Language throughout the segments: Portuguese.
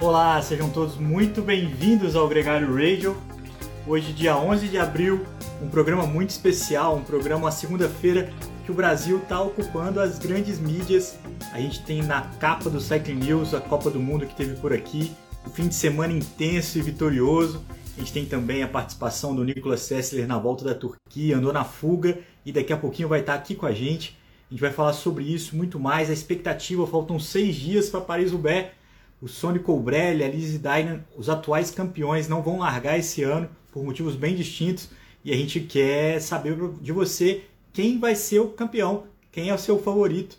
Olá, sejam todos muito bem-vindos ao Gregário Radio. Hoje, dia 11 de abril, um programa muito especial, um programa, uma segunda-feira que o Brasil está ocupando as grandes mídias. A gente tem na capa do Cycling News a Copa do Mundo que teve por aqui, um fim de semana intenso e vitorioso. A gente tem também a participação do Nicolas Sessler na volta da Turquia, andou na fuga e daqui a pouquinho vai estar aqui com a gente. A gente vai falar sobre isso, muito mais. A expectativa, faltam seis dias para Paris-Roubaix o Sony Colbrelli, a Lizzie Dynan, os atuais campeões, não vão largar esse ano por motivos bem distintos e a gente quer saber de você quem vai ser o campeão, quem é o seu favorito.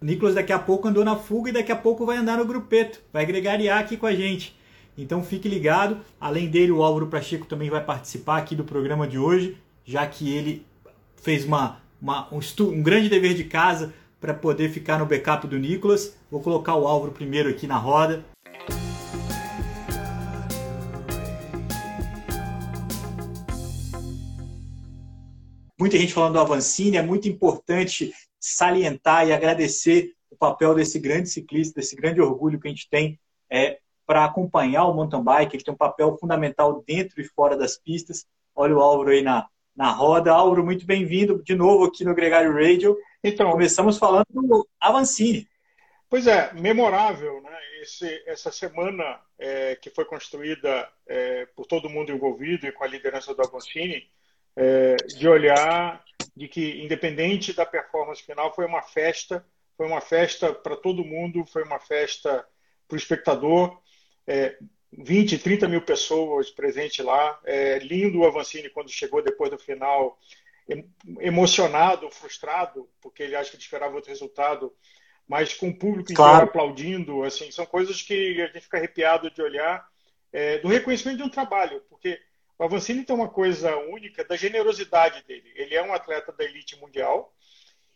O Nicolas daqui a pouco andou na fuga e daqui a pouco vai andar no grupeto, vai gregariar aqui com a gente. Então fique ligado. Além dele, o Álvaro Pacheco também vai participar aqui do programa de hoje, já que ele fez uma, uma um, um grande dever de casa para poder ficar no backup do Nicolas. Vou colocar o Álvaro primeiro aqui na roda. Muita gente falando do Avancini, é muito importante salientar e agradecer o papel desse grande ciclista, desse grande orgulho que a gente tem é, para acompanhar o mountain bike. Ele tem um papel fundamental dentro e fora das pistas. Olha o Álvaro aí na, na roda. Álvaro, muito bem-vindo de novo aqui no Gregário Radio. Então, começamos falando do Avancini. Pois é, memorável, né? Esse, essa semana é, que foi construída é, por todo mundo envolvido e com a liderança do Avancini, é, de olhar de que, independente da performance final, foi uma festa, foi uma festa para todo mundo, foi uma festa para o espectador. É, 20, 30 mil pessoas presentes lá. É, lindo o Avancini quando chegou depois do final emocionado, frustrado, porque ele acha que esperava outro resultado, mas com o público claro. aplaudindo, assim, são coisas que a gente fica arrepiado de olhar, é, do reconhecimento de um trabalho, porque o Avancini tem uma coisa única da generosidade dele. Ele é um atleta da elite mundial,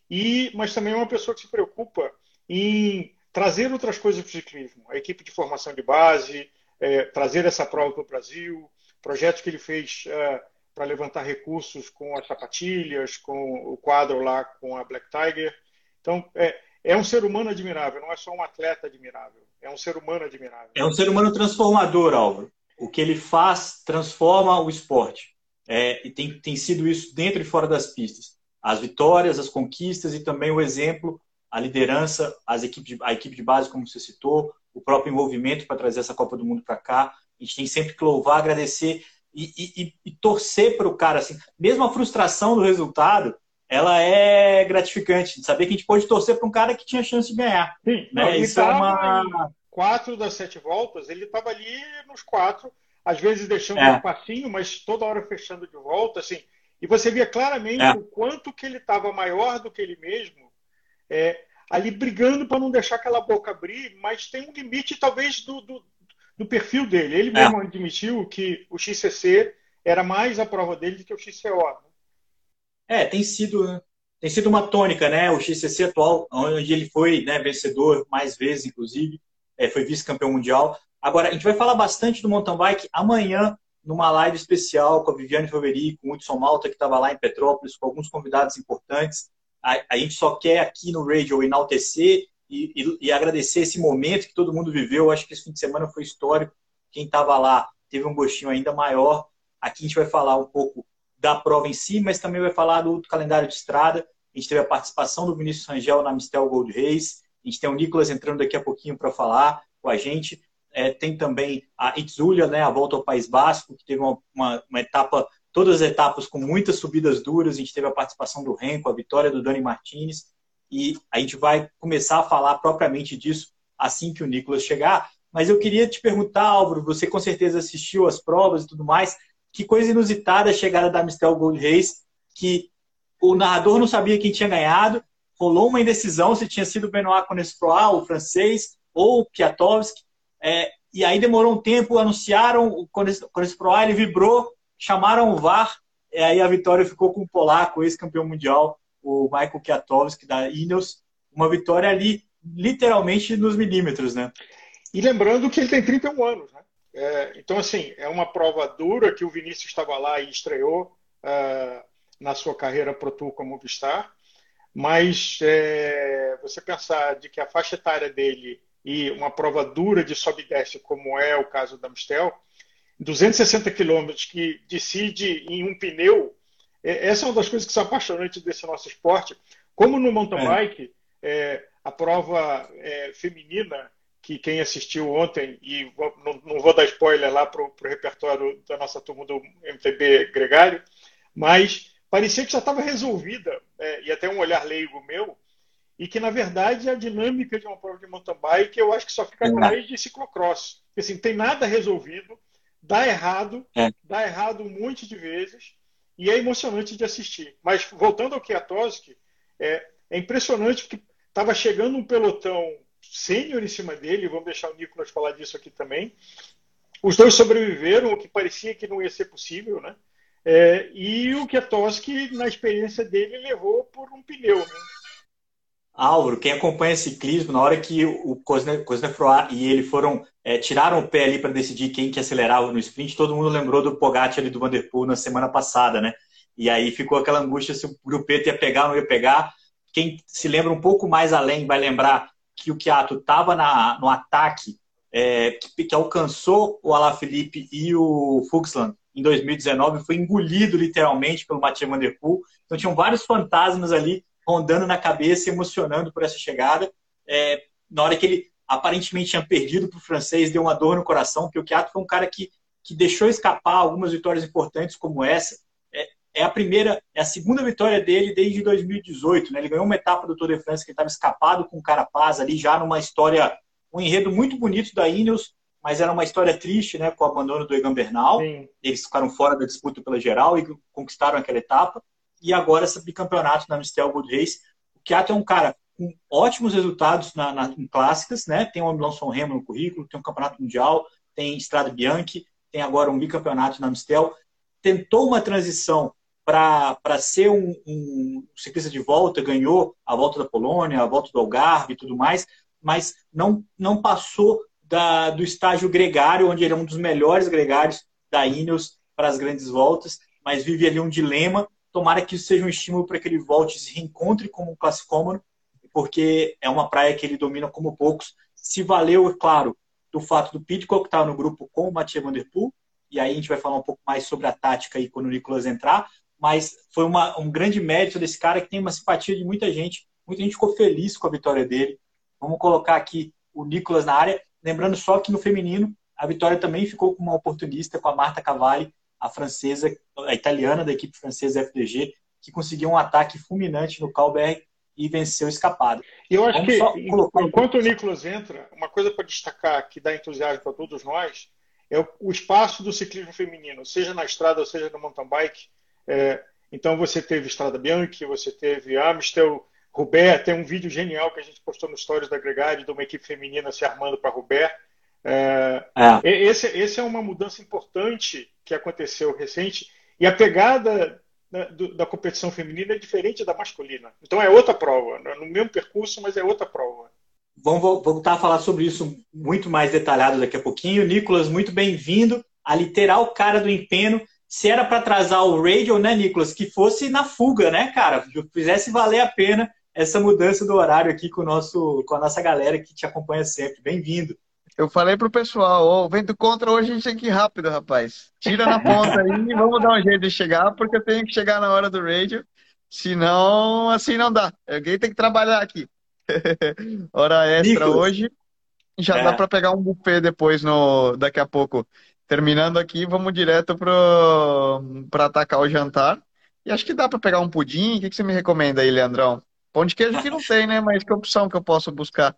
e mas também é uma pessoa que se preocupa em trazer outras coisas para o ciclismo. A equipe de formação de base, é, trazer essa prova para o Brasil, projetos que ele fez é, para levantar recursos com as sapatilhas, com o quadro lá com a Black Tiger. Então, é, é um ser humano admirável, não é só um atleta admirável, é um ser humano admirável. É um ser humano transformador, Álvaro. O que ele faz transforma o esporte. É, e tem, tem sido isso dentro e fora das pistas. As vitórias, as conquistas e também o exemplo, a liderança, as equipes a equipe de base, como você citou, o próprio envolvimento para trazer essa Copa do Mundo para cá. A gente tem sempre que louvar, agradecer e, e, e torcer para o cara, assim, mesmo a frustração do resultado, ela é gratificante. Saber que a gente pode torcer para um cara que tinha chance de ganhar. Sim, né? não, Isso é uma. Quatro das sete voltas, ele estava ali nos quatro, às vezes deixando é. um passinho, mas toda hora fechando de volta, assim. E você via claramente é. o quanto que ele estava maior do que ele mesmo, é, ali brigando para não deixar aquela boca abrir, mas tem um limite, talvez, do, do, do perfil dele. Ele mesmo é. admitiu que o XCC era mais a prova dele do que o XCO. É, tem sido, tem sido uma tônica, né? O XCC atual, onde ele foi né, vencedor mais vezes, inclusive, é, foi vice-campeão mundial. Agora, a gente vai falar bastante do mountain bike amanhã, numa live especial com a Viviane Faveri, com o Hudson Malta, que estava lá em Petrópolis, com alguns convidados importantes. A, a gente só quer aqui no Radio enaltecer e, e, e, agradecer esse momento que todo mundo viveu. Eu acho que esse fim de semana foi histórico. Quem estava lá teve um gostinho ainda maior. Aqui a gente vai falar um pouco da prova em si, mas também vai falar do, calendário de estrada. A gente teve a participação do Vinícius Rangel na Mistel Gold Race. A gente tem o Nicolas entrando daqui a pouquinho para falar com a gente. É, tem também a Itzulia, né, a volta ao País Basco, que teve uma, uma, uma, etapa, todas as etapas com muitas subidas duras. A gente teve a participação do Renko, a vitória do Dani Martinez e a gente vai começar a falar propriamente disso assim que o Nicolas chegar. Mas eu queria te perguntar, Álvaro, você com certeza assistiu as provas e tudo mais, que coisa inusitada a chegada da Mistel Gold Race, que o narrador não sabia quem tinha ganhado, rolou uma indecisão se tinha sido Benoit Conesproa, o francês, ou o Kwiatkowski, é, e aí demorou um tempo, anunciaram o Conesproa, ele vibrou, chamaram o VAR, e aí a vitória ficou com o polaco, ex-campeão mundial, o Michael Kwiatkowski da Ineos, uma vitória ali literalmente nos milímetros, né? E lembrando que ele tem 31 anos, né? É, então, assim, é uma prova dura que o Vinícius estava lá e estreou uh, na sua carreira Pro Tour como Movistar, mas é, você pensar de que a faixa etária dele e uma prova dura de sobe e desce, como é o caso da Mistel, 260 quilômetros que decide em um pneu, é, essa é uma das coisas que são apaixonantes desse nosso esporte. Como no mountain é. bike, é, a prova é, feminina, que quem assistiu ontem, e vou, não, não, vou dar spoiler lá para o repertório da nossa turma do MTB Gregário, mas parecia que já estava resolvida, é, e até um olhar leigo meu, e que, na verdade, a dinâmica de uma prova de mountain bike eu acho que só fica atrás de ciclocross. Assim, tem nada resolvido, dá errado, é. dá errado um monte de vezes, e é emocionante de assistir. Mas, voltando ao Kiatowski, é, é impressionante porque estava chegando um pelotão sênior em cima dele, vamos deixar o Nicolas falar disso aqui também. Os dois sobreviveram, o que parecia que não ia ser possível, né? É, e o Kiatowski, na experiência dele, levou por um pneu, né? Álvaro, quem acompanha ciclismo, na hora que o Cosnefroy e ele foram é, tiraram o pé ali para decidir quem que acelerava no sprint, todo mundo lembrou do Pogacar ali do Vanderpool na semana passada, né? E aí ficou aquela angústia se o grupeto ia pegar ou não ia pegar. Quem se lembra um pouco mais além vai lembrar que o Kiato estava no ataque é, que, que, alcançou o Alaphilippe e o Fuxland em 2019, foi engolido literalmente pelo Mathieu Van Der Poel. Então tinham vários fantasmas ali rondando na cabeça, emocionando por essa chegada. É, na hora que ele aparentemente tinha perdido para o francês, deu uma dor no coração, porque o Kiato foi um cara que, que deixou escapar algumas vitórias importantes como essa. É, a primeira, é a segunda vitória dele desde 2018. Né? Ele ganhou uma etapa do Tour de France que estava escapado com o Carapaz ali, já numa história, um enredo muito bonito da Ineos, mas era uma história triste, né, com o abandono do Egan Bernal. Sim. Eles ficaram fora da disputa pela geral e conquistaram aquela etapa e agora esse bicampeonato na Mistel Gold Race. O Kiato é um cara com ótimos resultados na, na, em clássicas, né? Tem o Milão São Remo no currículo, tem um campeonato mundial, tem Estrada Bianchi, tem agora um bicampeonato na Mistel. Tentou uma transição para ser um, um, ciclista de volta, ganhou a volta da Polônia, a volta do Algarve e tudo mais, mas não, não passou da, do estágio gregário, onde ele é um dos melhores gregários da Ineos para as grandes voltas, mas vive ali um dilema Tomara que isso seja um estímulo para que ele volte se reencontre como um classicômano, porque é uma praia que ele domina como poucos. Se valeu, é claro, do fato do Pitcock estar no grupo com o Mathieu Van Der Poel, e aí a gente vai falar um pouco mais sobre a tática aí quando o Nicolas entrar, mas foi uma, um grande mérito desse cara que tem uma simpatia de muita gente. Muita gente ficou feliz com a vitória dele. Vamos colocar aqui o Nicolas na área. Lembrando só que no feminino, a vitória também ficou com uma oportunista, com a Marta Cavalli, a francesa, a italiana da equipe francesa FDG, que conseguiu um ataque fulminante no Calberg e venceu escapado. Eu acho Vamos que, enquanto o Nicolas entra, uma coisa para destacar que dá entusiasmo para todos nós é o, o, espaço do ciclismo feminino, seja na estrada ou seja no mountain bike. É, então você teve Estrada Bianchi, você teve Amstel, Roubaix, tem um vídeo genial que a gente postou no Stories da Gregário de uma equipe feminina se armando para Roubaix. É, é. Esse, esse é uma mudança importante que aconteceu recente e a pegada da, da, competição feminina é diferente da masculina. Então é outra prova, é no mesmo percurso, mas é outra prova. Vamos voltar a falar sobre isso muito mais detalhado daqui a pouquinho. Nicolas, muito bem-vindo. A literal cara do empenho. Se era para atrasar o radio, né, Nicolas? Que fosse na fuga, né, cara? Fizesse valer a pena essa mudança do horário aqui com, o nosso, com a nossa galera que te acompanha sempre. Bem-vindo. Eu falei pro pessoal, ó, o vento contra hoje a gente tem que ir rápido, rapaz. Tira na ponta aí e vamos dar um jeito de chegar, porque eu tenho que chegar na hora do radio. Senão, assim não dá. Alguém tem que trabalhar aqui. Hora extra Nicolas. hoje. Já é. dá para pegar um buffet depois, no, daqui a pouco. Terminando aqui, vamos direto para atacar o jantar. E acho que dá para pegar um pudim. O que, que você me recomenda aí, Leandrão? Pão de queijo que não tem, né? Mas que opção que eu posso buscar?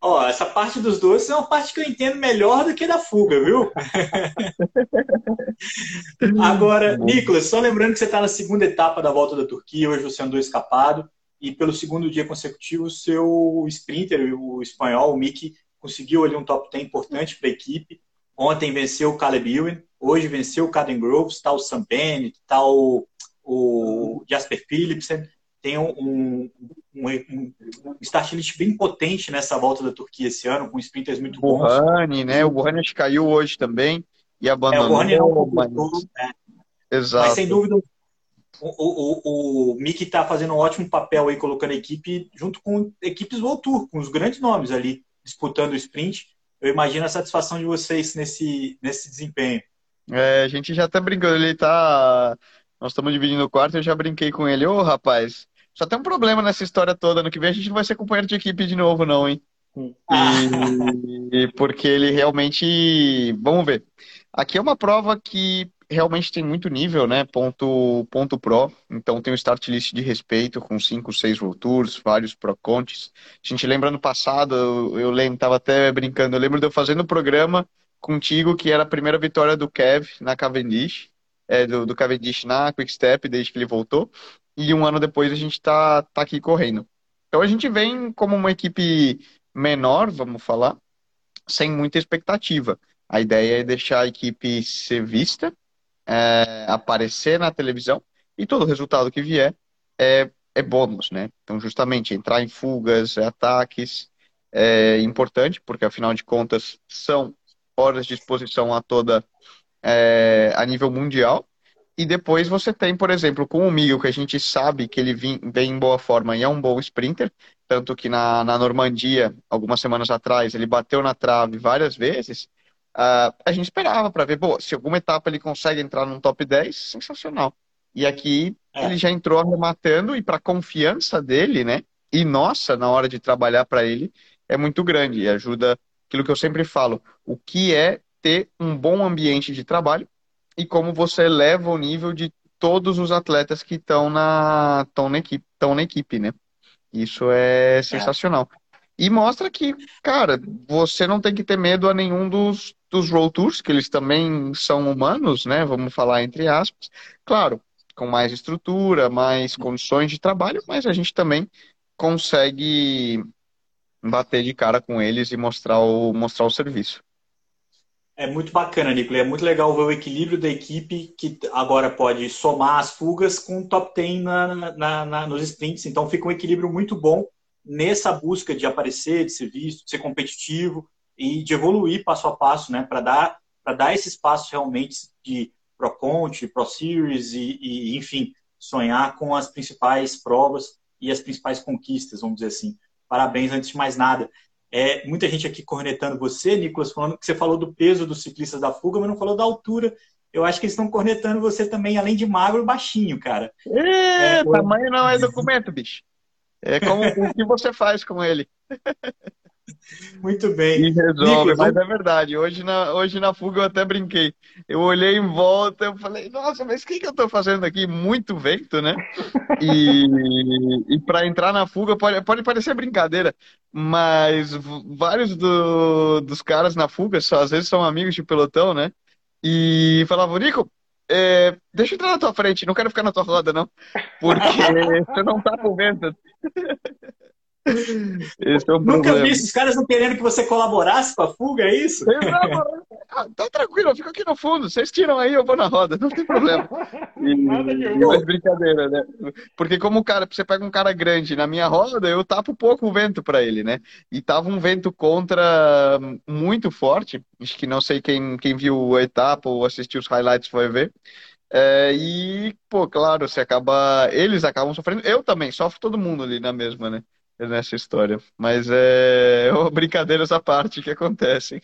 Ó, essa parte dos doces é uma parte que eu entendo melhor do que da fuga, viu? Agora, Nicolas, só lembrando que você está na segunda etapa da volta da Turquia, hoje você andou escapado, e pelo segundo dia consecutivo, o seu sprinter, o espanhol, o Mickey, conseguiu ali um top 10 importante para a equipe. Ontem venceu o Caleb Ewan, hoje venceu o Caden Groves, está o Sam Bennett, está o, o Jasper Philipsen tem um, um, um, um start list bem potente nessa volta da Turquia esse ano, com sprinters muito bons. O Burhani, né? O Burhani caiu hoje também e abandonou. É, o Burhani é mas... né? Exato. Mas sem dúvida, o, o, o Mickey está fazendo um ótimo papel aí, colocando a equipe junto com equipes World Tour, com os grandes nomes ali. disputando o sprint. Eu imagino a satisfação de vocês nesse, nesse desempenho. É, a gente já tá brincando, ele tá. Nós estamos dividindo o quarto, eu já brinquei com ele. Ô, rapaz, só tem um problema nessa história toda. No que vem a gente não vai ser companheiro de equipe de novo, não, hein? E, porque ele realmente. Vamos ver. Aqui é uma prova que realmente tem muito nível, né? Ponto, ponto pro. Então tem um start list de respeito com cinco, seis World Tours, vários pro contes. A gente lembra no passado, eu, eu lembro, tava até brincando, eu lembro de eu fazendo o programa contigo, que era a primeira vitória do Kev na Cavendish, é, do, do Cavendish na Quick Step, desde que ele voltou. E um ano depois a gente tá, tá aqui correndo. Então a gente vem como uma equipe menor, vamos falar, sem muita expectativa. A ideia é deixar a equipe ser vista, é, aparecer na televisão e todo resultado que vier é, é bônus, né? Então, justamente, entrar em fugas, ataques é importante, porque afinal de contas são horas de exposição a toda é, a nível mundial. E depois você tem, por exemplo, com o Miguel, que a gente sabe que ele vem em boa forma e é um bom sprinter, tanto que na, na Normandia, algumas semanas atrás, ele bateu na trave várias vezes. Uh, a gente esperava para ver, pô, se alguma etapa ele consegue entrar num top 10, sensacional. E aqui é. ele já entrou arrematando e para confiança dele, né? E nossa, na hora de trabalhar para ele, é muito grande e ajuda aquilo que eu sempre falo, o que é ter um bom ambiente de trabalho e como você eleva o nível de todos os atletas que estão na, estão na, equipe, estão na equipe, né? Isso é sensacional. É. E mostra que, cara, você não tem que ter medo a nenhum dos, dos Road Tours, que eles também são humanos, né? Vamos falar entre aspas. Claro, com mais estrutura, mais condições de trabalho, mas a gente também consegue bater de cara com eles e mostrar o, mostrar o serviço. É muito bacana, Nicolas. É muito legal ver o equilíbrio da equipe que agora pode somar as fugas com o top 10 na, na, na, nos sprints. Então fica um equilíbrio muito bom nessa busca de aparecer, de ser visto, de ser competitivo e de evoluir passo a passo, né? Para dar, dar esse espaço realmente de Pro Conte, Pro Series e, e, enfim, sonhar com as principais provas e as principais conquistas, vamos dizer assim. Parabéns antes de mais nada. É, muita gente aqui cornetando você, Nicolas, falando que você falou do peso dos ciclistas da fuga, mas não falou da altura. Eu acho que eles estão cornetando você também, além de magro, baixinho, cara. É, é tamanho não é documento, bicho. É como o que você faz com ele. Muito bem. E resolve, mas é verdade. Hoje na, hoje na fuga eu até brinquei. Eu olhei em volta, eu falei, nossa, mas o que, que eu estou fazendo aqui? Muito vento, né? E, e para entrar na fuga pode, pode parecer brincadeira, mas vários do, dos caras na fuga, só, às vezes são amigos de pelotão, né? E falavam, Nico, é, deixa eu entrar na tua frente, não quero ficar na tua roda, não. Porque você não tá com vento. Esse é o Nunca problema. vi esses caras não querendo que você colaborasse com a fuga, é isso? Ah, tá tranquilo, eu fico aqui no fundo. Vocês tiram aí, eu vou na roda, não tem problema. E, Nada de mas brincadeira, né? Porque como o cara, você pega um cara grande na minha roda, eu tapo pouco o vento para ele, né? E tava um vento contra muito forte. Acho que não sei quem, quem viu a etapa ou assistiu os highlights foi ver. É, e, pô, claro, você acaba. Eles acabam sofrendo. Eu também, sofro todo mundo ali na mesma, né? Nessa história. Mas é, é brincadeiras à parte que acontecem.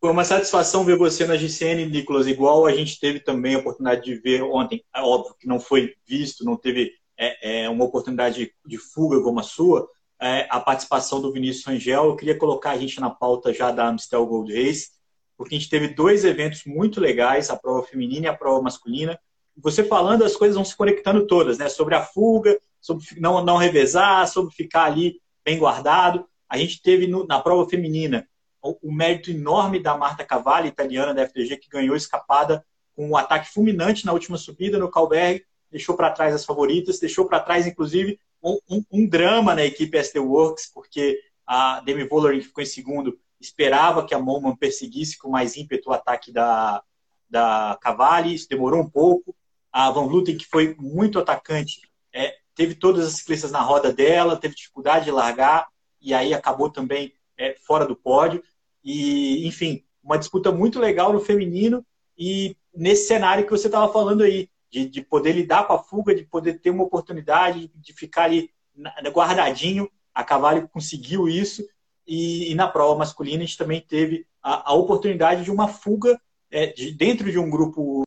Foi uma satisfação ver você na GCN, Nicolas, igual a gente teve também a oportunidade de ver ontem. É óbvio que não foi visto, não teve é, é, uma oportunidade de fuga como a sua, é, a participação do Vinícius Rangel. Eu queria colocar a gente na pauta já da Amstel Gold Race, porque a gente teve dois eventos muito legais, a prova feminina e a prova masculina. Você falando, as coisas vão se conectando todas, né? Sobre a fuga, sobre não, não revezar, sobre ficar ali bem guardado. A gente teve no, na prova feminina o, o, mérito enorme da Marta Cavalli, italiana da FDG, que ganhou escapada com um ataque fulminante na última subida no Calberg, deixou para trás as favoritas, deixou para trás, inclusive, um, um, um, drama na equipe SD Works, porque a Demi Vollering, que ficou em segundo, esperava que a Moman perseguisse com mais ímpeto o ataque da, da Cavalli, isso demorou um pouco. A Van Vluten, que foi muito atacante, é, teve todas as ciclistas na roda dela, teve dificuldade de largar e aí acabou também é, fora do pódio. E, enfim, uma disputa muito legal no feminino e nesse cenário que você estava falando aí, de, de, poder lidar com a fuga, de poder ter uma oportunidade de ficar ali guardadinho. A Cavalli conseguiu isso E, e, na prova masculina a gente também teve a, a oportunidade de uma fuga é, de, dentro de um grupo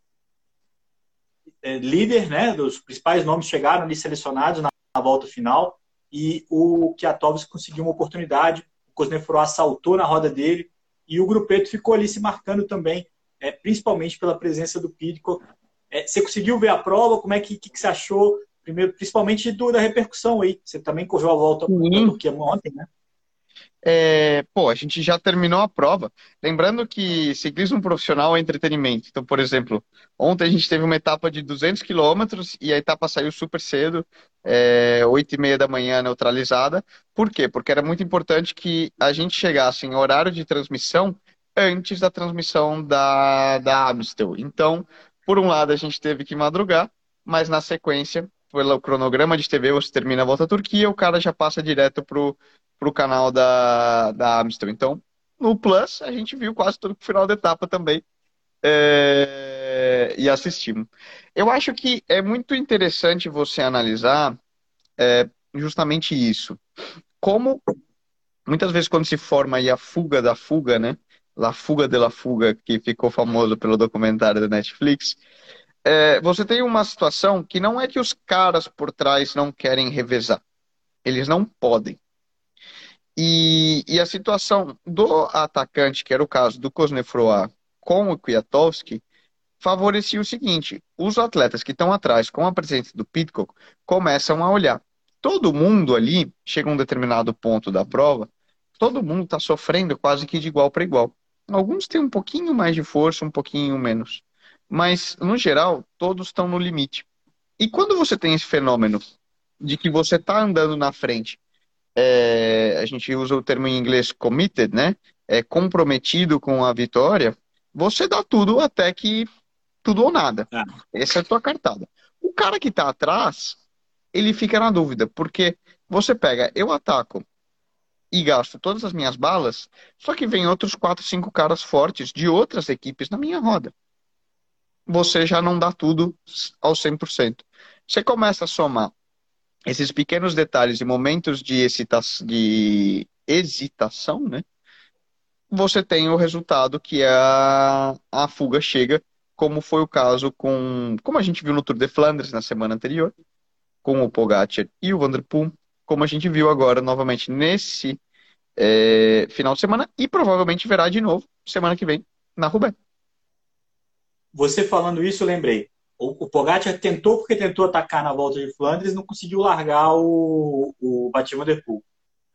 líder, né? Os principais nomes chegaram ali selecionados na, na volta final e o Kiatovski conseguiu uma oportunidade, o Cosnefro saltou na roda dele e o Grupeto ficou ali se marcando também, é, principalmente pela presença do Pidcock. É, você conseguiu ver a prova? Como é que, que, que você achou? Primeiro, principalmente do, da repercussão aí. Você também correu a volta da Turquia ontem, né? É, pô, a gente já terminou a prova. Lembrando que ciclismo profissional é entretenimento. Então, por exemplo, ontem a gente teve uma etapa de 200 quilômetros e a etapa saiu super cedo, é, 8 e meia da manhã neutralizada. Por quê? Porque era muito importante que a gente chegasse em horário de transmissão antes da transmissão da, da Amstel. Então, por um lado, a gente teve que madrugar, mas na sequência, pelo cronograma de TV, você termina a volta à Turquia, o cara já passa direto pro para o canal da, da Amstel. Então, no Plus, a gente viu quase todo o final da etapa também é, e assistimos. Eu acho que é muito interessante você analisar é, justamente isso. Como muitas vezes quando se forma a fuga da fuga, né? La Fuga de la Fuga, que ficou famoso pelo documentário da Netflix, é, você tem uma situação que não é que os caras por trás não querem revezar. Eles não podem. E, e, a situação do atacante, que era o caso do Kosnefroa com o Kwiatkowski, favorecia o seguinte: os atletas que estão atrás, com a presença do Pitcock, começam a olhar. Todo mundo ali, chega a um determinado ponto da prova, todo mundo está sofrendo quase que de igual para igual. Alguns têm um pouquinho mais de força, um pouquinho menos. Mas, no geral, todos estão no limite. E quando você tem esse fenômeno de que você está andando na frente é, a gente usa o termo em inglês committed, né? É comprometido com a vitória, você dá tudo até que tudo ou nada. É. Essa é a tua cartada. O cara que está atrás, ele fica na dúvida, porque você pega, eu ataco e gasto todas as minhas balas, só que vem outros quatro, cinco caras fortes de outras equipes na minha roda. Você já não dá tudo ao 100%. Você começa a somar esses pequenos detalhes e momentos de, excita de hesitação, né? Você tem o resultado que é a, a fuga chega, como foi o caso com, como a gente viu no Tour de Flandres na semana anterior, com o Pogacar e o Vanderpool, como a gente viu agora novamente nesse é, final de semana e provavelmente verá de novo semana que vem na Roubaix. Você falando isso, eu lembrei o, o Pogacar tentou porque tentou atacar na volta de Flandres não conseguiu largar o, o Batia Vanderpool.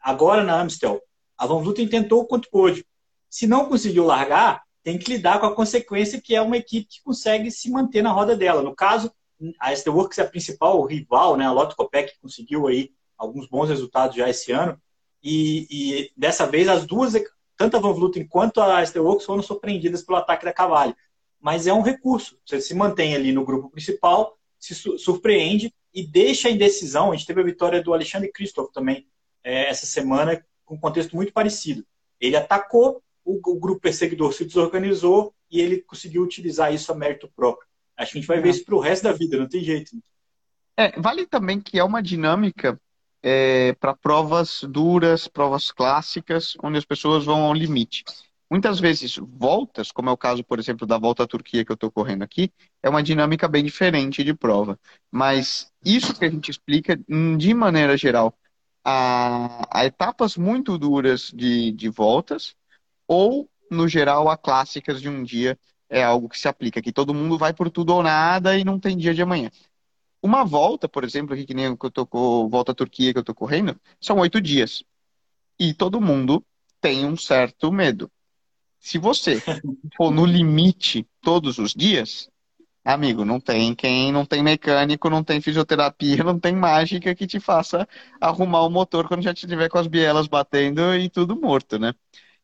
Agora na Amstel, a Van Vleuten tentou quanto pôde. Se não conseguiu largar, tem que lidar com a consequência que é uma equipe que consegue se manter na roda dela. No caso, a Steelworks é a principal rival, né? A Lotto Copec conseguiu aí alguns bons resultados já esse ano. E, e dessa vez as duas, tanto a Van Vleuten quanto a Steelworks foram surpreendidas pelo ataque da Cavalli mas é um recurso. Você se mantém ali no grupo principal, se surpreende e deixa a indecisão. A gente teve a vitória do Alexandre Christoph também é, essa semana, com um contexto muito parecido. Ele atacou, o, o, grupo perseguidor se desorganizou e ele conseguiu utilizar isso a mérito próprio. Acho que a gente vai ver isso para o resto da vida, não tem jeito. É, vale também que é uma dinâmica é, para provas duras, provas clássicas, onde as pessoas vão ao limite. Muitas vezes, voltas, como é o caso, por exemplo, da volta à Turquia que eu estou correndo aqui, é uma dinâmica bem diferente de prova. Mas isso que a gente explica, hum, de maneira geral, a, a etapas muito duras de, de voltas, ou, no geral, a clássicas de um dia é algo que se aplica, que todo mundo vai por tudo ou nada e não tem dia de amanhã. Uma volta, por exemplo, aqui que nem eu tô, volta à Turquia que eu estou correndo, são oito dias. E todo mundo tem um certo medo. Se você for no limite todos os dias, amigo, não tem quem, não tem mecânico, não tem fisioterapia, não tem mágica que te faça arrumar o motor quando já estiver com as bielas batendo e tudo morto, né?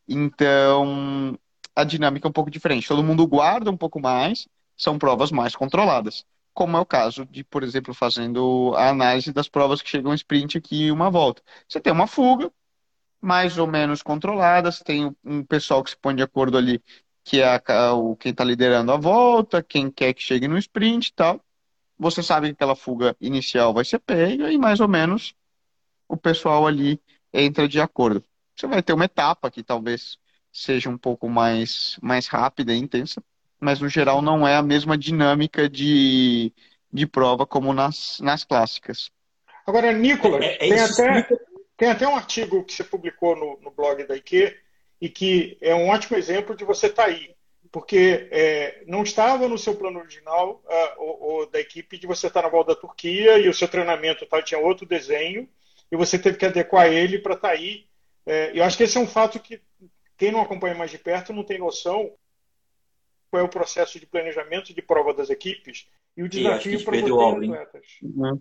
Então, a dinâmica é um pouco diferente. Todo mundo guarda um pouco mais, são provas mais controladas. Como é o caso de, por exemplo, fazendo a análise das provas que chegam sprint aqui uma volta. Você tem uma fuga, mais ou menos controladas. Tem um pessoal que se põe de acordo ali, que é a, o, quem está liderando a volta, quem quer que chegue no sprint e tal. Você sabe que aquela fuga inicial vai ser pega e mais ou menos o pessoal ali entra de acordo. Você vai ter uma etapa que talvez seja um pouco mais, mais rápida e intensa, mas no geral não é a mesma dinâmica de, de prova como nas, nas clássicas. Agora, Nicolas, é, é tem, até, tem até um artigo que você publicou no, no blog da IQ e que é um ótimo exemplo de você estar tá aí porque é, não estava no seu plano original uh, o, o, da equipe de você estar na volta da Turquia e o seu treinamento tá, tinha outro desenho e você teve que adequar ele para estar tá aí. É, eu acho que esse é um fato que quem não acompanha mais de perto não tem noção qual é o processo de planejamento de prova das equipes e o desafio para os atletas. Uhum.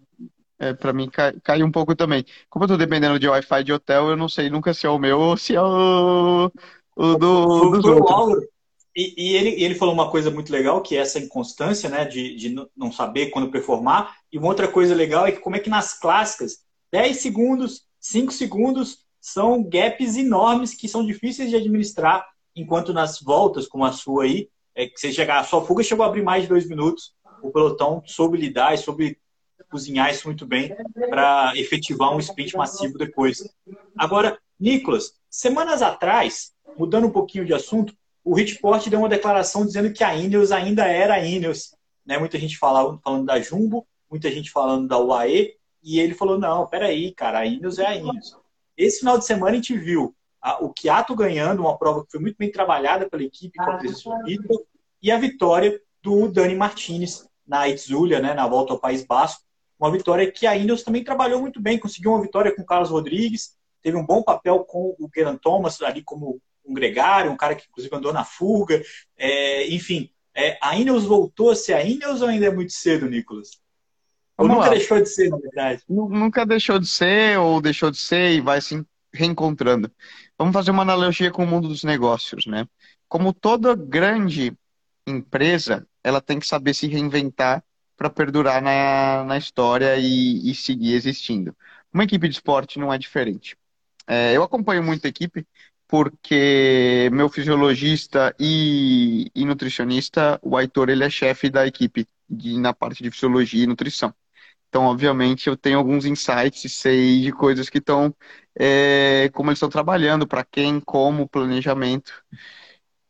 É, para mim cai, cai, um pouco também. Como eu estou dependendo de Wi-Fi de hotel, eu não sei nunca se é o meu ou se é o, o do, dos outros. E, e ele, ele falou uma coisa muito legal, que é essa inconstância, né, de, de não saber quando performar. E uma outra coisa legal é que como é que nas clássicas, 10 segundos, 5 segundos são gaps enormes que são difíceis de administrar, enquanto nas voltas, como a sua aí, é que você chegar, a sua fuga chegou a abrir mais de dois minutos, o pelotão soube lidar e soube cozinhar isso muito bem para efetivar um sprint massivo depois. Agora, Nicolas, semanas atrás, mudando um pouquinho de assunto, o Richport deu uma declaração dizendo que a Ineos ainda era a Ineos. Né? Muita gente falava, falando da Jumbo, muita gente falando da UAE, e ele falou, não, peraí, cara, a Ineos é a Ineos. Esse final de semana a gente viu a, o Kiato ganhando, uma prova que foi muito bem trabalhada pela equipe com a presença do e a vitória do Dani Martinez na Itzulia, né, na volta ao País Basco. Uma vitória que a Ineos também trabalhou muito bem, conseguiu uma vitória com o Carlos Rodrigues, teve um bom papel com o Geraint Thomas ali como um gregário, um cara que inclusive andou na fuga. É, enfim, é, a Ineos voltou a ser a Ineos ou ainda é muito cedo, Nicolas? Ou nunca lá. deixou de ser, na verdade? Nunca deixou de ser, ou deixou de ser e vai se reencontrando. Vamos fazer uma analogia com o mundo dos negócios, né? Como toda grande empresa, ela tem que saber se reinventar para perdurar na, na história e, e, seguir existindo. Uma equipe de esporte não é diferente. É, eu acompanho muita equipe, porque meu fisiologista e, e nutricionista, o Aitor, ele é chefe da equipe de, na parte de fisiologia e nutrição. Então, obviamente, eu tenho alguns insights e sei de coisas que estão, é, como eles estão trabalhando, para quem, como, planejamento.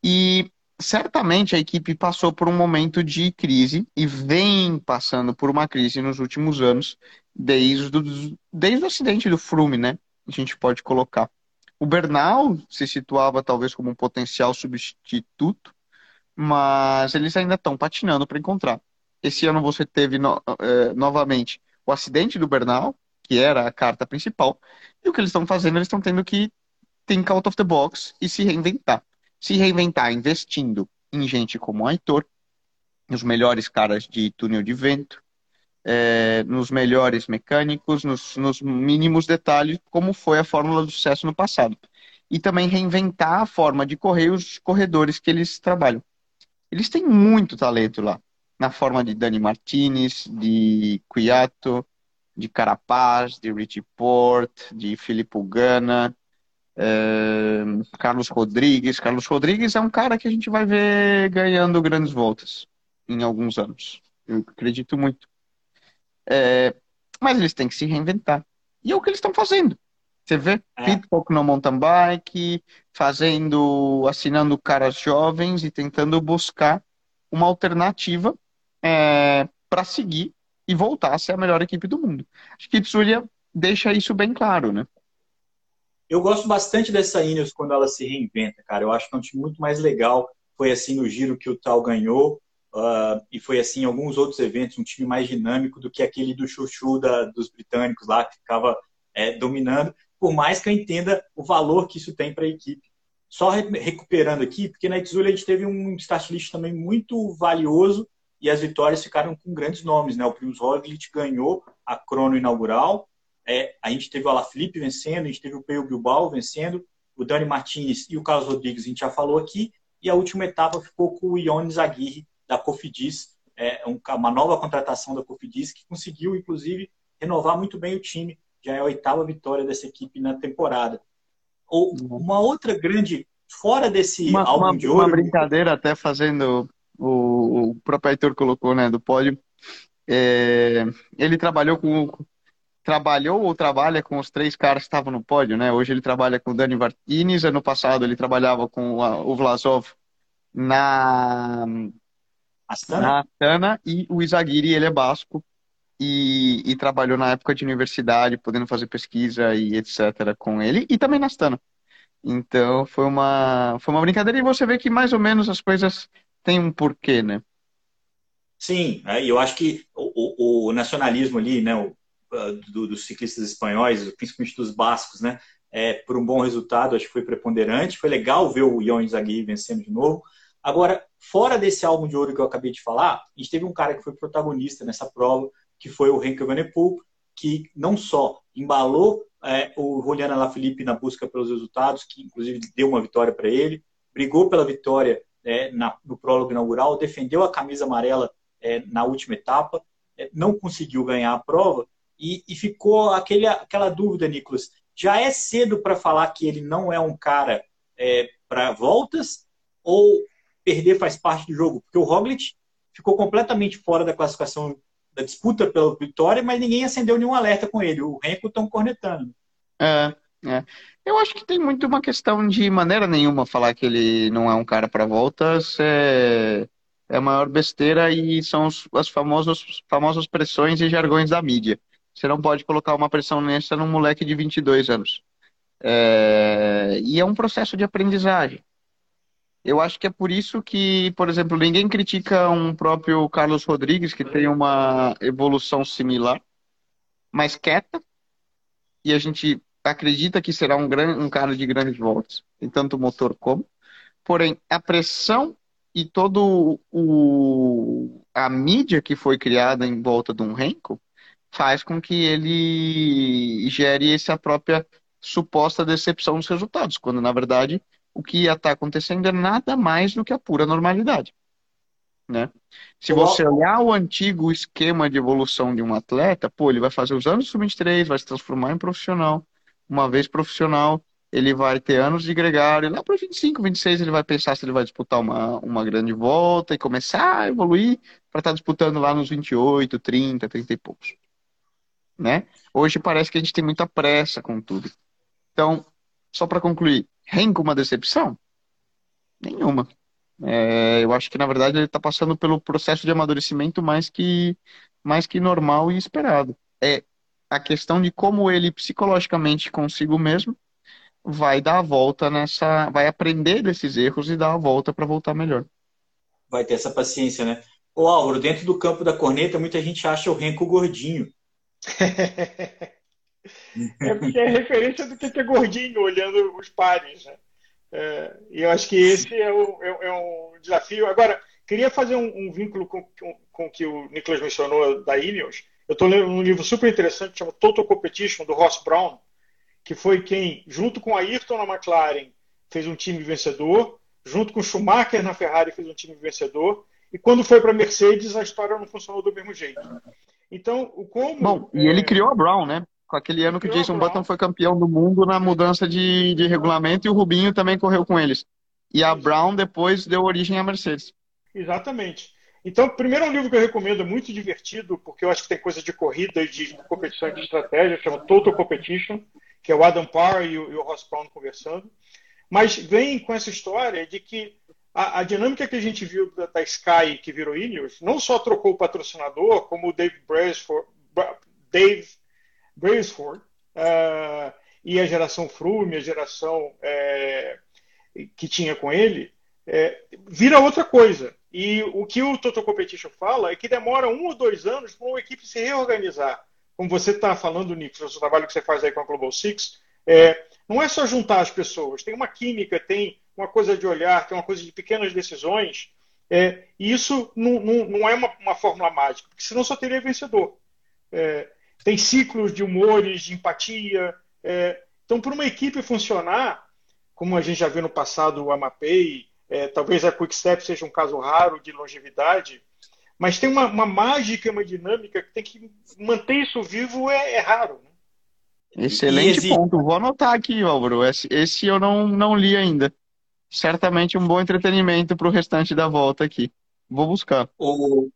E certamente a equipe passou por um momento de crise e vem passando por uma crise nos últimos anos, desde, o, desde o acidente do Frume, né? A gente pode colocar. O Bernal se situava talvez como um potencial substituto, mas eles ainda estão patinando para encontrar. Esse ano você teve no, é, novamente o acidente do Bernal, que era a carta principal, e o que eles estão fazendo, eles estão tendo que think out of the box e se reinventar. Se reinventar investindo em gente como o Aitor, os melhores caras de túnel de vento, é, nos melhores mecânicos, nos, nos mínimos detalhes, como foi a fórmula do sucesso no passado. E também reinventar a forma de correr os corredores que eles trabalham. Eles têm muito talento lá, na forma de Dani Martinez, de Cuiato, de Carapaz, de Richie Port, de Filipe Gana, Carlos Rodrigues. Carlos Rodrigues é um cara que a gente vai ver ganhando grandes voltas em alguns anos. Eu acredito muito. É, mas eles têm que se reinventar. E é o que eles estão fazendo. Você vê é. Pitcock no mountain bike, fazendo, assinando caras jovens e tentando buscar uma alternativa é, para seguir e voltar a ser a melhor equipe do mundo. Acho que Itzulia deixa isso bem claro, né? Eu gosto bastante dessa Ineos quando ela se reinventa, cara. Eu acho que é um time muito mais legal. Foi assim no giro que o Tal ganhou. Uh, e foi assim em alguns outros eventos, um time mais dinâmico do que aquele do chuchu da, dos britânicos lá, que ficava é, dominando, por mais que eu entenda o valor que isso tem para a equipe. Só re recuperando aqui, porque na Tzula a gente teve um start list também muito valioso e as vitórias ficaram com grandes nomes. Né? O Primoz Roglic ganhou a crono inaugural, é, a gente teve o Alaphilippe vencendo, a gente teve o Peio Bilbao vencendo, o Dani Martinez e o Carlos Rodrigues a gente já falou aqui, e a última etapa ficou com o Ionis Aguirre, da Cofidis, é uma nova contratação da Cofidis que conseguiu, inclusive, renovar muito bem o time. Já é a oitava vitória dessa equipe na temporada. Ou uma outra grande, fora desse uma, álbum uma, de ouro. Uma brincadeira até fazendo o, o próprio Heitor colocou, né, do pódio. É, ele trabalhou com trabalhou ou trabalha com os três caras que estavam no pódio, né? Hoje ele trabalha com o Dani Martinez, ano passado ele trabalhava com o Vlasov na Astana, na Astana e o Izagiri, ele é basco e, e, trabalhou na época de universidade, podendo fazer pesquisa e etc. com ele, e também na Astana. Então foi uma, foi uma brincadeira e você vê que mais ou menos as coisas têm um porquê, né? Sim, é, eu acho que o, o, o nacionalismo ali, né, o, do, dos ciclistas espanhóis, principalmente dos bascos, né, é, por um bom resultado, acho que foi preponderante. Foi legal ver o Ion Zagui vencendo de novo. Agora, fora desse álbum de ouro que eu acabei de falar, a gente teve um cara que foi protagonista nessa prova, que foi o Henk Vanepoel, que não só embalou é, o Juliana Lafilippe na busca pelos resultados, que inclusive deu uma vitória para ele, brigou pela vitória é, na, no prólogo inaugural, defendeu a camisa amarela é, na última etapa, é, não conseguiu ganhar a prova e, e ficou aquele, aquela dúvida, Nicolas. Já é cedo para falar que ele não é um cara é, para voltas ou perder faz parte do jogo? Porque o Roglic ficou completamente fora da classificação da disputa pela vitória, mas ninguém acendeu nenhum alerta com ele. O Renko estão cornetando. É, é. Eu acho que tem muito uma questão de maneira nenhuma falar que ele não é um cara para voltas. É, é a maior besteira e são os, as famosas, famosas pressões e jargões da mídia. Você não pode colocar uma pressão nessa num moleque de 22 anos. É, e é um processo de aprendizagem. Eu acho que é por isso que, por exemplo, ninguém critica um próprio Carlos Rodrigues, que tem uma evolução similar, mais quieta, e a gente acredita que será um, grande, um cara de grandes voltas, em tanto motor como. Porém, a pressão e todo o a mídia que foi criada em volta de um Renko faz com que ele gere essa própria suposta decepção dos resultados, quando na verdade o que ia estar acontecendo é nada mais do que a pura normalidade. Né? Se você olhar o antigo esquema de evolução de um atleta, pô, ele vai fazer os anos sub-23, vai se transformar em profissional. Uma vez profissional, ele vai ter anos de gregário. Lá para 25, 26, ele vai pensar se ele vai disputar uma, uma grande volta e começar a evoluir para estar tá disputando lá nos 28, 30, 30 e poucos. Né? Hoje parece que a gente tem muita pressa com tudo. Então, só para concluir, Renko uma decepção? Nenhuma. É, eu acho que, na verdade, ele está passando pelo processo de amadurecimento mais que, mais que normal e esperado. É a questão de como ele, psicologicamente, consigo mesmo, vai dar a volta nessa. vai aprender desses erros e dar a volta para voltar melhor. Vai ter essa paciência, né? Ô Álvaro, dentro do campo da corneta, muita gente acha o Renko gordinho. É porque é referência do que é gordinho, olhando os pares. Né? É, e eu acho que esse é, o, é, é um desafio. Agora, queria fazer um, um vínculo com, com, com o que o Nicolas mencionou da Ineos. Eu estou lendo um livro super interessante, chama Total Competition, do Ross Brown, que foi quem, junto com a Ayrton na McLaren, fez um time vencedor, junto com Schumacher na Ferrari, fez um time vencedor, e quando foi para a Mercedes, a história não funcionou do mesmo jeito. Então, o como. Bom, e ele é, criou a Brown, né? com aquele ano que o Jason Button foi campeão do mundo na mudança de, de regulamento e o Rubinho também correu com eles. E a Brown depois deu origem à Mercedes. Exatamente. Então, primeiro é um livro que eu recomendo, é muito divertido, porque eu acho que tem coisa de corrida e de competição e de estratégia, chama Total Competition, que é o Adam Parr e o, e o Ross Brown conversando. Mas vem com essa história de que a, a dinâmica que a gente viu da, da, Sky, que virou Ineos, não só trocou o patrocinador, como o Dave Brailsford, Dave Brailsford uh, e a geração Froome, a geração é, que tinha com ele, é, vira outra coisa. E o que o Total Competition fala é que demora um ou dois anos para uma equipe se reorganizar. Como você está falando, Nick, seu trabalho que você faz aí com a Global Six, é, não é só juntar as pessoas, tem uma química, tem uma coisa de olhar, tem uma coisa de pequenas decisões, é, e isso não, não, não é uma, uma, fórmula mágica, porque senão só teria vencedor. É, tem ciclos de humores, de empatia. É, então, para uma equipe funcionar, como a gente já viu no passado o Amapei, é, talvez a Quickstep seja um caso raro de longevidade, mas tem uma, uma mágica, uma dinâmica que tem que manter isso vivo é, é raro. Né? Excelente ponto. Vou anotar aqui, Álvaro. Esse, esse eu não, não li ainda. Certamente um bom entretenimento para o restante da volta aqui. Vou buscar. O...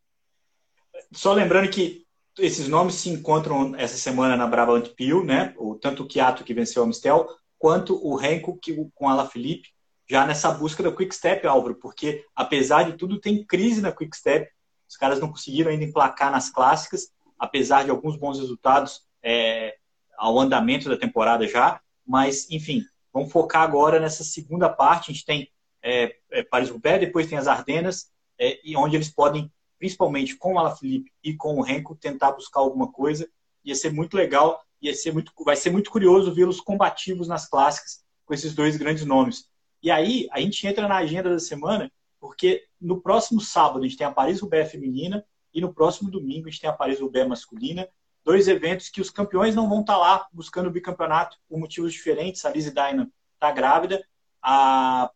Só lembrando que esses nomes se encontram essa semana na Brabant Peel, né? O, tanto o Kiato que venceu o Mistel, quanto o Renko que, com a Felipe, já nessa busca da Quick Step, Álvaro, porque apesar de tudo tem crise na Quick Step, os caras não conseguiram ainda emplacar nas clássicas, apesar de alguns bons resultados é, ao andamento da temporada já, mas enfim, vamos focar agora nessa segunda parte, a gente tem é, é, Paris-Roubaix, depois tem as Ardenas, é, e onde eles podem principalmente com o Alaphilippe e com o Renko, tentar buscar alguma coisa. Ia ser muito legal, ia ser muito, vai ser muito curioso vê-los combativos nas clássicas com esses dois grandes nomes. E aí, a gente entra na agenda da semana, porque no próximo sábado a gente tem a Paris-Roubaix feminina e no próximo domingo a gente tem a Paris-Roubaix masculina. Dois eventos que os campeões não vão estar lá buscando o bicampeonato por motivos diferentes. A Lizzie Dynan está grávida, a,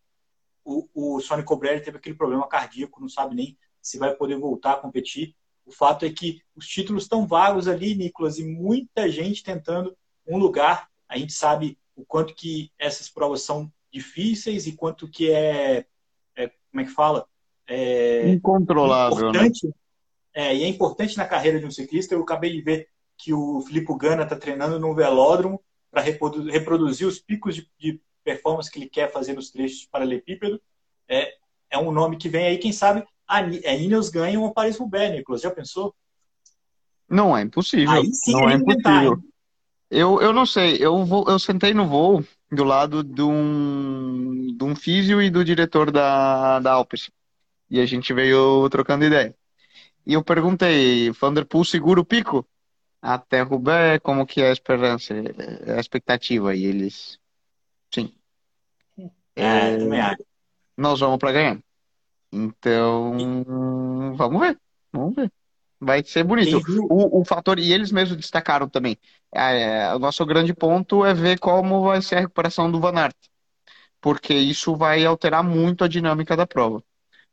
o, o Sonic Cobrelli teve aquele problema cardíaco, não sabe nem se vai poder voltar a competir. O fato é que os títulos estão vagos ali, Nicolas, e muita gente tentando um lugar. A gente sabe o quanto que essas provas são difíceis e quanto que é, é como é que fala? É, Incontrolável, né? importante, né? É, e é importante na carreira de um ciclista. Eu acabei de ver que o Filipe Gana está treinando no velódromo para reproduzir os picos de, de, performance que ele quer fazer nos trechos de paralelepípedo. É, é um nome que vem aí, quem sabe, a, a Ineos ganha o Paris-Roubaix, Nicolas. Já pensou? Não é impossível. Aí sim não é impossível. Eu, eu não sei. Eu, vou, eu sentei no voo do lado de um, de um físio e do diretor da, da Alpes. E a gente veio trocando ideia. E eu perguntei, Vanderpool segura o pico? Até Roubaix, como que é a esperança, a expectativa? E eles, sim. É, é também acho. Nós vamos para ganhar. Então, vamos ver. Vamos ver. Vai ser bonito. O, o fator, e eles mesmos destacaram também. É, o nosso grande ponto é ver como vai ser a recuperação do Van Aert. Porque isso vai alterar muito a dinâmica da prova.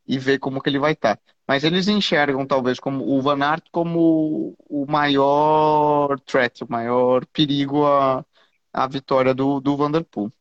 E ver como que ele vai estar. Tá. Mas eles enxergam, talvez, como o Van Aert como o maior threat, o maior perigo à, à vitória do, do Vanderpool.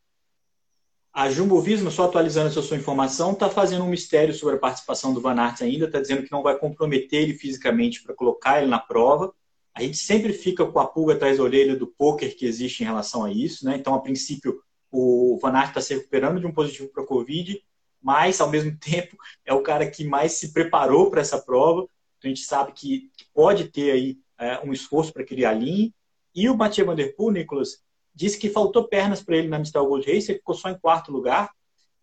A Jumbo Visma, só atualizando essa sua informação, está fazendo um mistério sobre a participação do Van Aert ainda, está dizendo que não vai comprometer ele fisicamente para colocar ele na prova. A gente sempre fica com a pulga atrás da orelha do poker que existe em relação a isso, né? Então, a princípio, o Van Aert está se recuperando de um positivo para a Covid, mas, ao mesmo tempo, é o cara que mais se preparou para essa prova. Então, a gente sabe que, pode ter aí é, um esforço para que ele alinhe. E o Mathieu Van Der Poel, Nicolas, disse que faltou pernas para ele na Mistel Gold Race, ele ficou só em quarto lugar.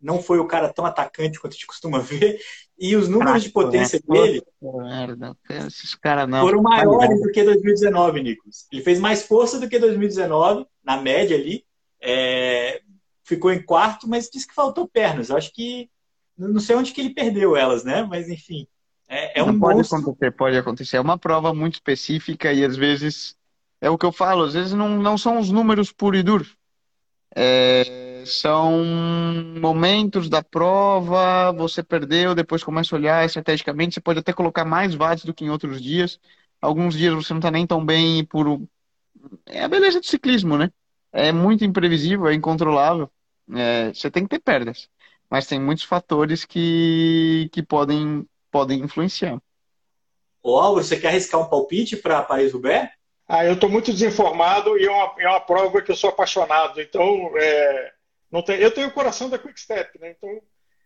Não foi o cara tão atacante quanto a gente costuma ver. E os números de potência né? dele merda, esses cara não. foram maiores do que 2019, Nicolas. Ele fez mais força do que 2019, na média ali. É... ficou em quarto, mas disse que faltou pernas. Eu acho que. Não sei onde que ele perdeu elas, né? Mas enfim. É, é um pode monstro. acontecer, pode acontecer. É uma prova muito específica e às vezes é o que eu falo, às vezes não, não são os números puro e duro. É, são momentos da prova, você perdeu, depois começa a olhar estrategicamente, você pode até colocar mais watts do que em outros dias. Alguns dias você não está nem tão bem por. É a beleza do ciclismo, né? É muito imprevisível, é incontrolável. É, você tem que ter perdas. Mas tem muitos fatores que, que podem, podem influenciar. Ô, Álvaro, você quer arriscar um palpite para Paris-Roubaix? Ah, eu estou muito desinformado e é uma, é uma prova que eu sou apaixonado. Então, é, não tem, eu tenho o coração da Quick Step, né? Então,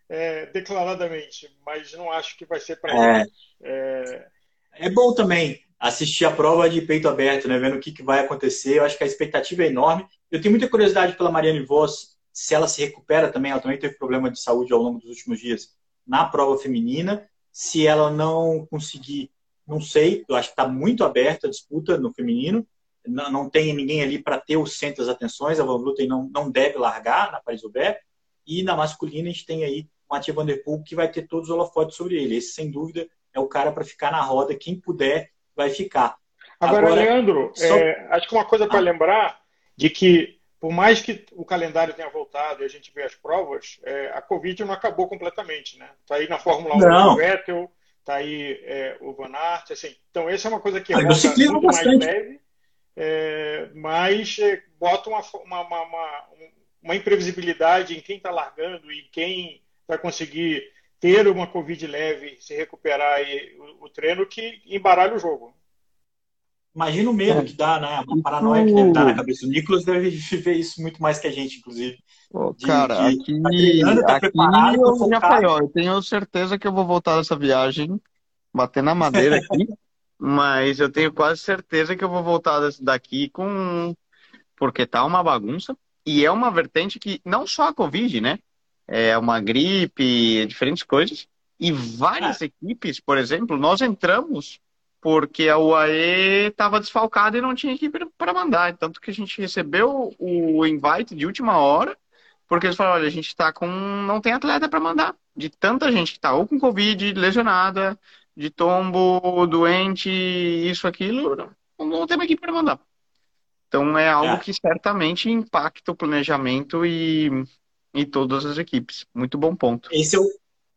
é, declaradamente, mas não acho que vai ser para é. é. é bom também assistir a prova de peito aberto, né? Vendo o que, que vai acontecer. Eu acho que a expectativa é enorme. Eu tenho muita curiosidade pela Mariane Voss, se ela se recupera também. Ela também teve problema de saúde ao longo dos últimos dias na prova feminina. Se ela não conseguir não sei, eu acho que está muito aberta a disputa no feminino. Não, não tem ninguém ali para ter o centro das atenções. A Van Vleuten não, não deve largar na Paris-Roubaix. E na masculina a gente tem aí o Mathieu Van Der Poel que vai ter todos os holofotes sobre ele. Esse, sem dúvida, é o cara para ficar na roda. Quem puder vai ficar. Agora, Agora Leandro, só... é, acho que uma coisa para ah. lembrar de que por mais que o calendário tenha voltado e a gente vê as provas, é, a Covid não acabou completamente, né? Está aí na Fórmula 1 o Vettel, Está aí é, o Van Aert, assim. Então, essa é uma coisa que é muito bastante. mais leve, é, mas é, bota uma, uma, uma, uma, imprevisibilidade em quem está largando e quem vai conseguir ter uma Covid leve, se recuperar e, o, o treino, que embaralha o jogo. Imagina o medo que dá, né? Uma paranoia que deve dar na cabeça. O Nicolas deve viver isso muito mais que a gente, inclusive. De, cara, de, aqui, tá aqui eu já falei, ó, eu tenho certeza que eu vou voltar dessa viagem, bater na madeira aqui, mas eu tenho quase certeza que eu vou voltar daqui com... Porque tá uma bagunça, e é uma vertente que não só a Covid, né? É uma gripe, diferentes coisas, e várias ah. equipes, por exemplo, nós entramos porque a UAE estava desfalcada e não tinha equipe para mandar. Tanto que a gente recebeu o invite de última hora, porque eles falaram: olha, a gente está com. não tem atleta para mandar. De tanta gente que está ou com Covid, lesionada, de tombo, doente, isso, aquilo, não, não tem equipe para mandar. Então é algo é. que certamente impacta o planejamento e, e todas as equipes. Muito bom ponto. Esse é o,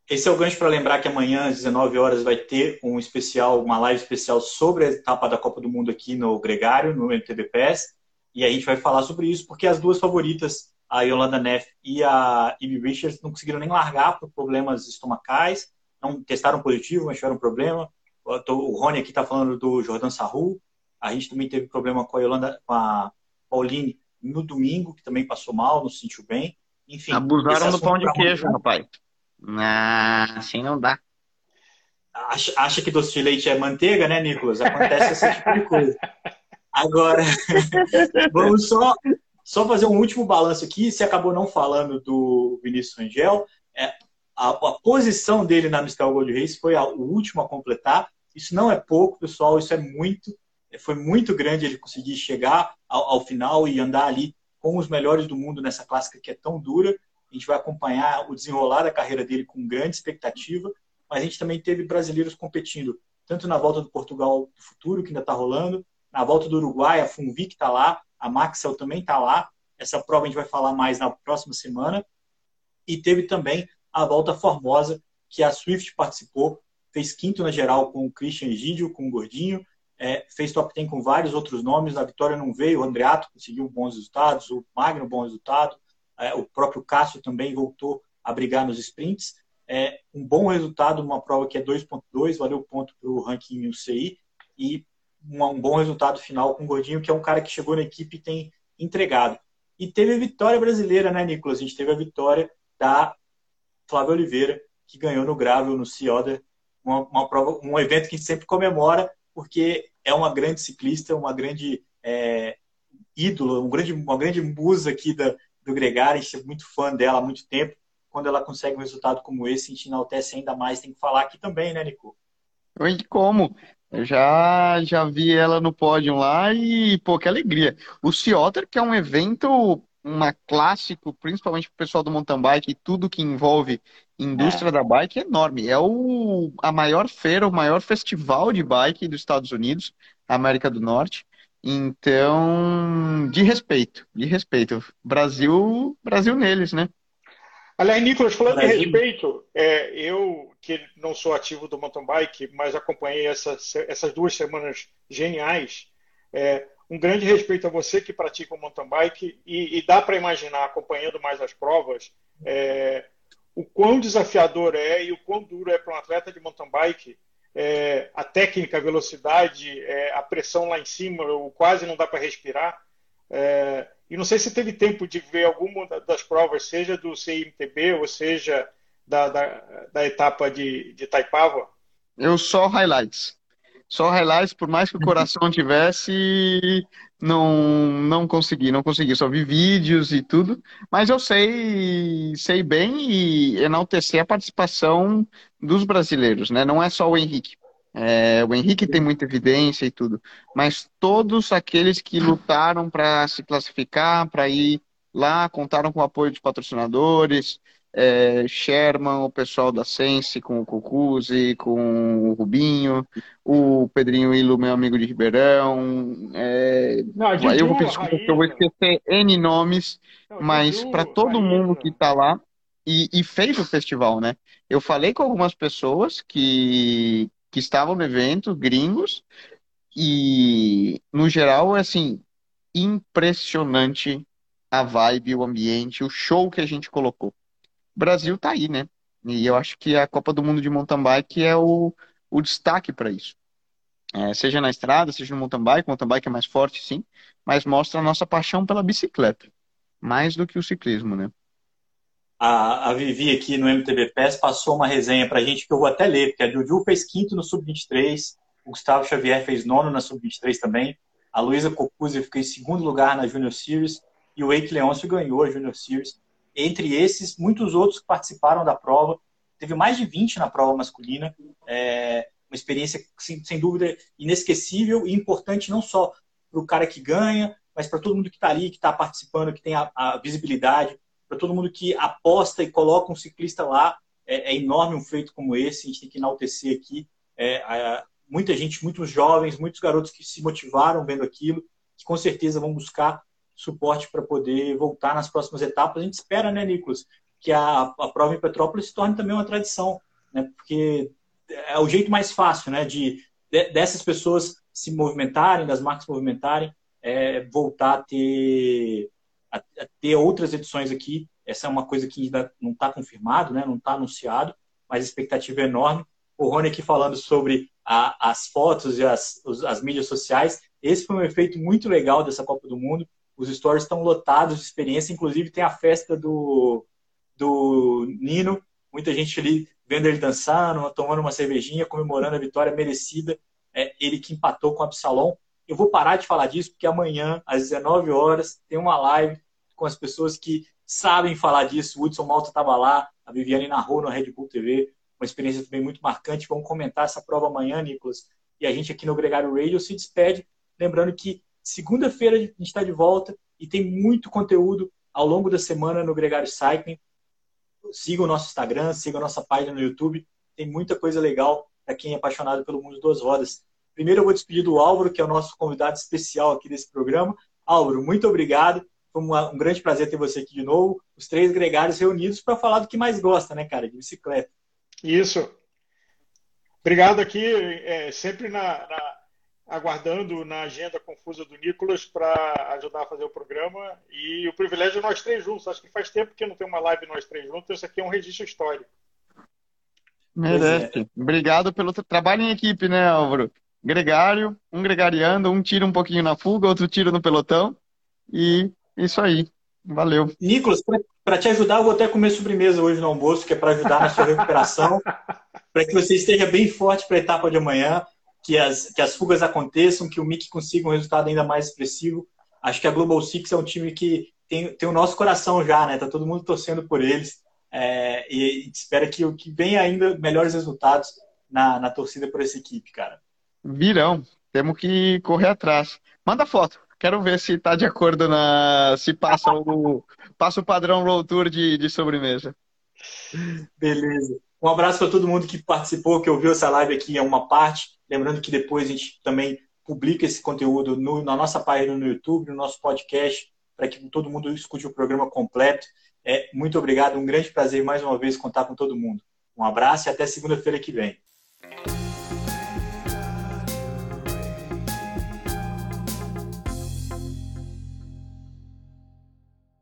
esse é o gancho para lembrar que amanhã, às 19 horas, vai ter um especial, uma live especial sobre a etapa da Copa do Mundo aqui no Gregário, no MTBPS. E a gente vai falar sobre isso, porque as duas favoritas, a Yolanda Neff e a Ivy Richards, não conseguiram nem largar por problemas estomacais, não testaram positivo, mas tiveram problema. O Rony aqui está falando do Jordan Sarru. A gente também teve problema com a Yolanda, com a Pauline no domingo, que também passou mal, não se sentiu bem. Enfim. Abusaram do pão de queijo, rapaz. Ah, assim não dá. Acha, acha que doce de leite é manteiga, né, Nicolas? Acontece esse tipo de coisa. Agora, vamos só, só fazer um último balanço aqui. Você acabou não falando do Vinícius Angel. É, a, a, posição dele na Mistel Gold Race foi a, o último a completar. Isso não é pouco, pessoal. Isso é muito. Foi muito grande ele conseguir chegar ao, ao final e andar ali com os melhores do mundo nessa clássica que é tão dura. Gente vai acompanhar o desenrolar da carreira dele com grande expectativa, mas a gente também teve brasileiros competindo, tanto na volta do Portugal do futuro, que ainda está rolando, na volta do Uruguai, a Funvic está lá, a Maxel também está lá. Essa prova a gente vai falar mais na próxima semana. E teve também a volta Formosa, que a Swift participou, fez quinto na geral com o Christian Egídio, com o Gordinho, é, fez top 10 com vários outros nomes. A vitória não veio, o Andreato conseguiu bons resultados, o Magno bom resultado, o próprio Cássio também voltou a brigar nos sprints. É, um bom resultado numa prova que é 2.2, valeu ponto para o ranking UCI, e um, um, bom resultado final com o Gordinho, que é um cara que chegou na equipe e tem entregado. E teve a vitória brasileira, né, Nicolas? A gente teve a vitória da Flávia Oliveira, que ganhou no Gravel, no Cioda, uma, uma prova, um evento que a gente sempre comemora, porque é uma grande ciclista, uma grande é, ídola, um grande, uma grande musa aqui da, do Gregário, a gente é muito fã dela há muito tempo. Quando ela consegue um resultado como esse, a gente enaltece ainda mais. Tem que falar aqui também, né, Nico? Oi, como? Eu já, já vi ela no pódio lá e, pô, que alegria. O Ciotter, que é um evento, uma clássico, principalmente para o pessoal do mountain bike e tudo que envolve indústria é. da bike, é enorme. É o, a maior feira, o maior festival de bike dos Estados Unidos, América do Norte. Então, de respeito, de respeito. Brasil, Brasil neles, né? Aliás, Nicolas, falando Brasil. de respeito, é, eu que não sou ativo do mountain bike, mas acompanhei essas, essas duas semanas geniais, é, um grande respeito a você que pratica o mountain bike e, e dá para imaginar, acompanhando mais as provas, é, o quão desafiador é e o quão duro é para um atleta de mountain bike é, a técnica, a velocidade, é, a pressão lá em cima, quase não dá para respirar. É, e não sei se teve tempo de ver alguma das provas, seja do CIMTB ou seja da, da, da etapa de, de Taipava. Eu só highlights. Só highlights, por mais que o coração tivesse, não não consegui, não consegui. Só vi vídeos e tudo, mas eu sei sei bem e enaltecer a participação dos brasileiros, né? Não é só o Henrique. É, o Henrique tem muita evidência e tudo, mas todos aqueles que lutaram para se classificar, para ir lá, contaram com o apoio dos patrocinadores, é, Sherman, o pessoal da Sense, com o Cucuzi, com o Rubinho, o Pedrinho Ilo, meu amigo de Ribeirão. É... Não, eu vou porque eu vou esquecer N nomes, Não, mas para todo mundo que está lá e, e, fez o festival, né? Eu falei com algumas pessoas que, que estavam no evento, gringos, e no geral, assim, impressionante a vibe, o ambiente, o show que a gente colocou. Brasil tá aí, né? E eu acho que a Copa do Mundo de Mountain Bike é o, o destaque para isso. É, seja na estrada, seja no mountain bike, o mountain bike é mais forte, sim, mas mostra a nossa paixão pela bicicleta, mais do que o ciclismo, né? A, a Vivi aqui no MTB PES passou uma resenha pra gente que eu vou até ler, porque a Juju fez quinto no Sub-23, o Gustavo Xavier fez nono na Sub-23 também, a Luísa Cocuzzi ficou em segundo lugar na Junior Series e o Eike Leôncio ganhou a Junior Series. Entre esses, muitos outros que participaram da prova, teve mais de 20 na prova masculina, é uma experiência, sem, sem dúvida, inesquecível e importante não só para o cara que ganha, mas para todo mundo que está ali, que está participando, que tem a, a visibilidade, para todo mundo que aposta e coloca um ciclista lá. É, é, enorme um feito como esse, a gente tem que enaltecer aqui. É, a, muita gente, muitos jovens, muitos garotos que se motivaram vendo aquilo, que com certeza vão buscar suporte para poder voltar nas próximas etapas. A gente espera, né, Nicolas, que a, a prova em Petrópolis se torne também uma tradição, né, porque é o jeito mais fácil, né, de, de dessas pessoas se movimentarem, das marcas se movimentarem, é, voltar a ter, a, a ter outras edições aqui. Essa é uma coisa que ainda não está confirmado, né, não está anunciado, mas a expectativa é enorme. O Rony aqui falando sobre a, as fotos e as, as mídias sociais. Esse foi um efeito muito legal dessa Copa do Mundo. Os stories estão lotados de experiência, inclusive tem a festa do, do Nino, muita gente ali vendo ele dançando, tomando uma cervejinha, comemorando a vitória merecida. É, ele que empatou com o Absalom. Eu vou parar de falar disso, porque amanhã, às 19 horas, tem uma live com as pessoas que sabem falar disso. O Hudson Malta estava lá, a Viviane narrou no Red Bull TV, uma experiência também muito marcante. Vamos comentar essa prova amanhã, Nicolas. E a gente aqui no Gregário Radio se despede, lembrando que Segunda-feira a gente está de volta e tem muito conteúdo ao longo da semana no Gregário Cycling. Siga o nosso Instagram, siga a nossa página no YouTube. Tem muita coisa legal para quem é apaixonado pelo mundo das rodas. Primeiro eu vou despedir do Álvaro, que é o nosso convidado especial aqui desse programa. Álvaro, muito obrigado. Foi um grande prazer ter você aqui de novo. Os três gregários reunidos para falar do que mais gosta, né, cara? De bicicleta. Isso. Obrigado aqui, é, sempre na, na aguardando na agenda confusa do Nicolas para ajudar a fazer o programa. E o privilégio é nós três juntos. Acho que faz tempo que não tem uma live nós três juntos. Isso aqui é um registro histórico. Merece. É. Obrigado pelo trabalho em equipe, né, Álvaro? Gregário, um gregariando, um tira um pouquinho na fuga, outro tira no pelotão. E isso aí. Valeu. Nicolas, para te ajudar, eu vou até comer sobremesa hoje no almoço, que é para ajudar na sua recuperação, para que você esteja bem forte para a etapa de amanhã que as, que as fugas aconteçam, que o Mick consiga um resultado ainda mais expressivo. Acho que a Global Six é um time que tem, tem o nosso coração já, né? Tá todo mundo torcendo por eles. É, e, e espera que, que venha ainda melhores resultados na, na torcida por essa equipe, cara. Virão. Temos que correr atrás. Manda foto. Quero ver se está de acordo na. se passa o, passa o padrão Roll Tour de, de sobremesa. Beleza. Um abraço para todo mundo que participou, que ouviu essa live aqui, é uma parte. Lembrando que depois a gente também publica esse conteúdo no, na nossa página no YouTube, no nosso podcast, para que todo mundo escute o programa completo. É, muito obrigado, um grande prazer mais uma vez contar com todo mundo. Um abraço e até segunda-feira que vem.